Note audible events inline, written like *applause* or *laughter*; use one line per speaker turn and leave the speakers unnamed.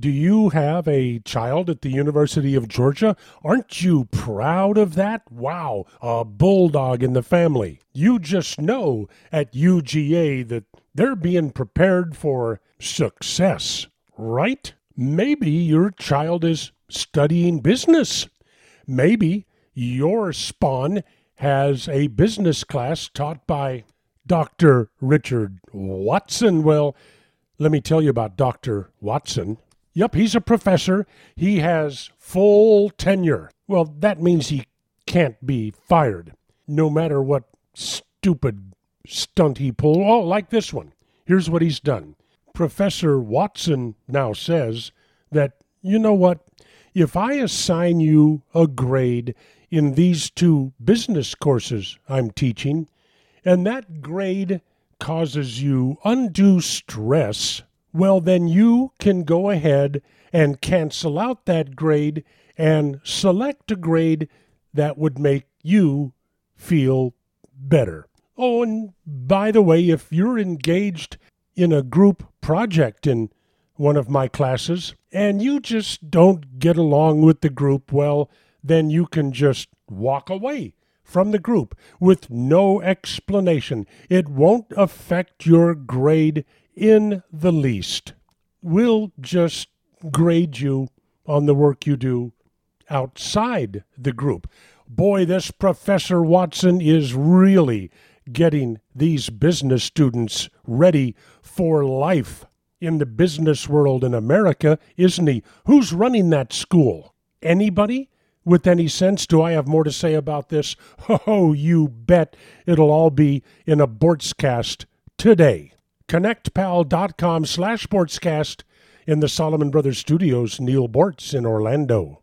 Do you have a child at the University of Georgia? Aren't you proud of that? Wow, a bulldog in the family. You just know at UGA that they're being prepared for success, right? Maybe your child is studying business. Maybe your spawn has a business class taught by Dr. Richard Watson. Well, let me tell you about Dr. Watson. Yep, he's a professor. He has full tenure. Well, that means he can't be fired, no matter what stupid stunt he pulled. Oh, like this one. Here's what he's done. Professor Watson now says that, you know what? If I assign you a grade in these two business courses I'm teaching, and that grade causes you undue stress, well, then you can go ahead and cancel out that grade and select a grade that would make you feel better. Oh, and by the way, if you're engaged in a group project in one of my classes and you just don't get along with the group, well, then you can just walk away from the group with no explanation. It won't affect your grade in the least. We'll just grade you on the work you do outside the group. Boy, this Professor Watson is really getting these business students ready for life in the business world in America, isn't he? Who's running that school? Anybody? With any sense, do I have more to say about this? *laughs* Oh, you bet it'll all be in a Boortzcast today connectpal.com slash boortzcast in the Solomon Brothers Studios, Neal Boortz in Orlando.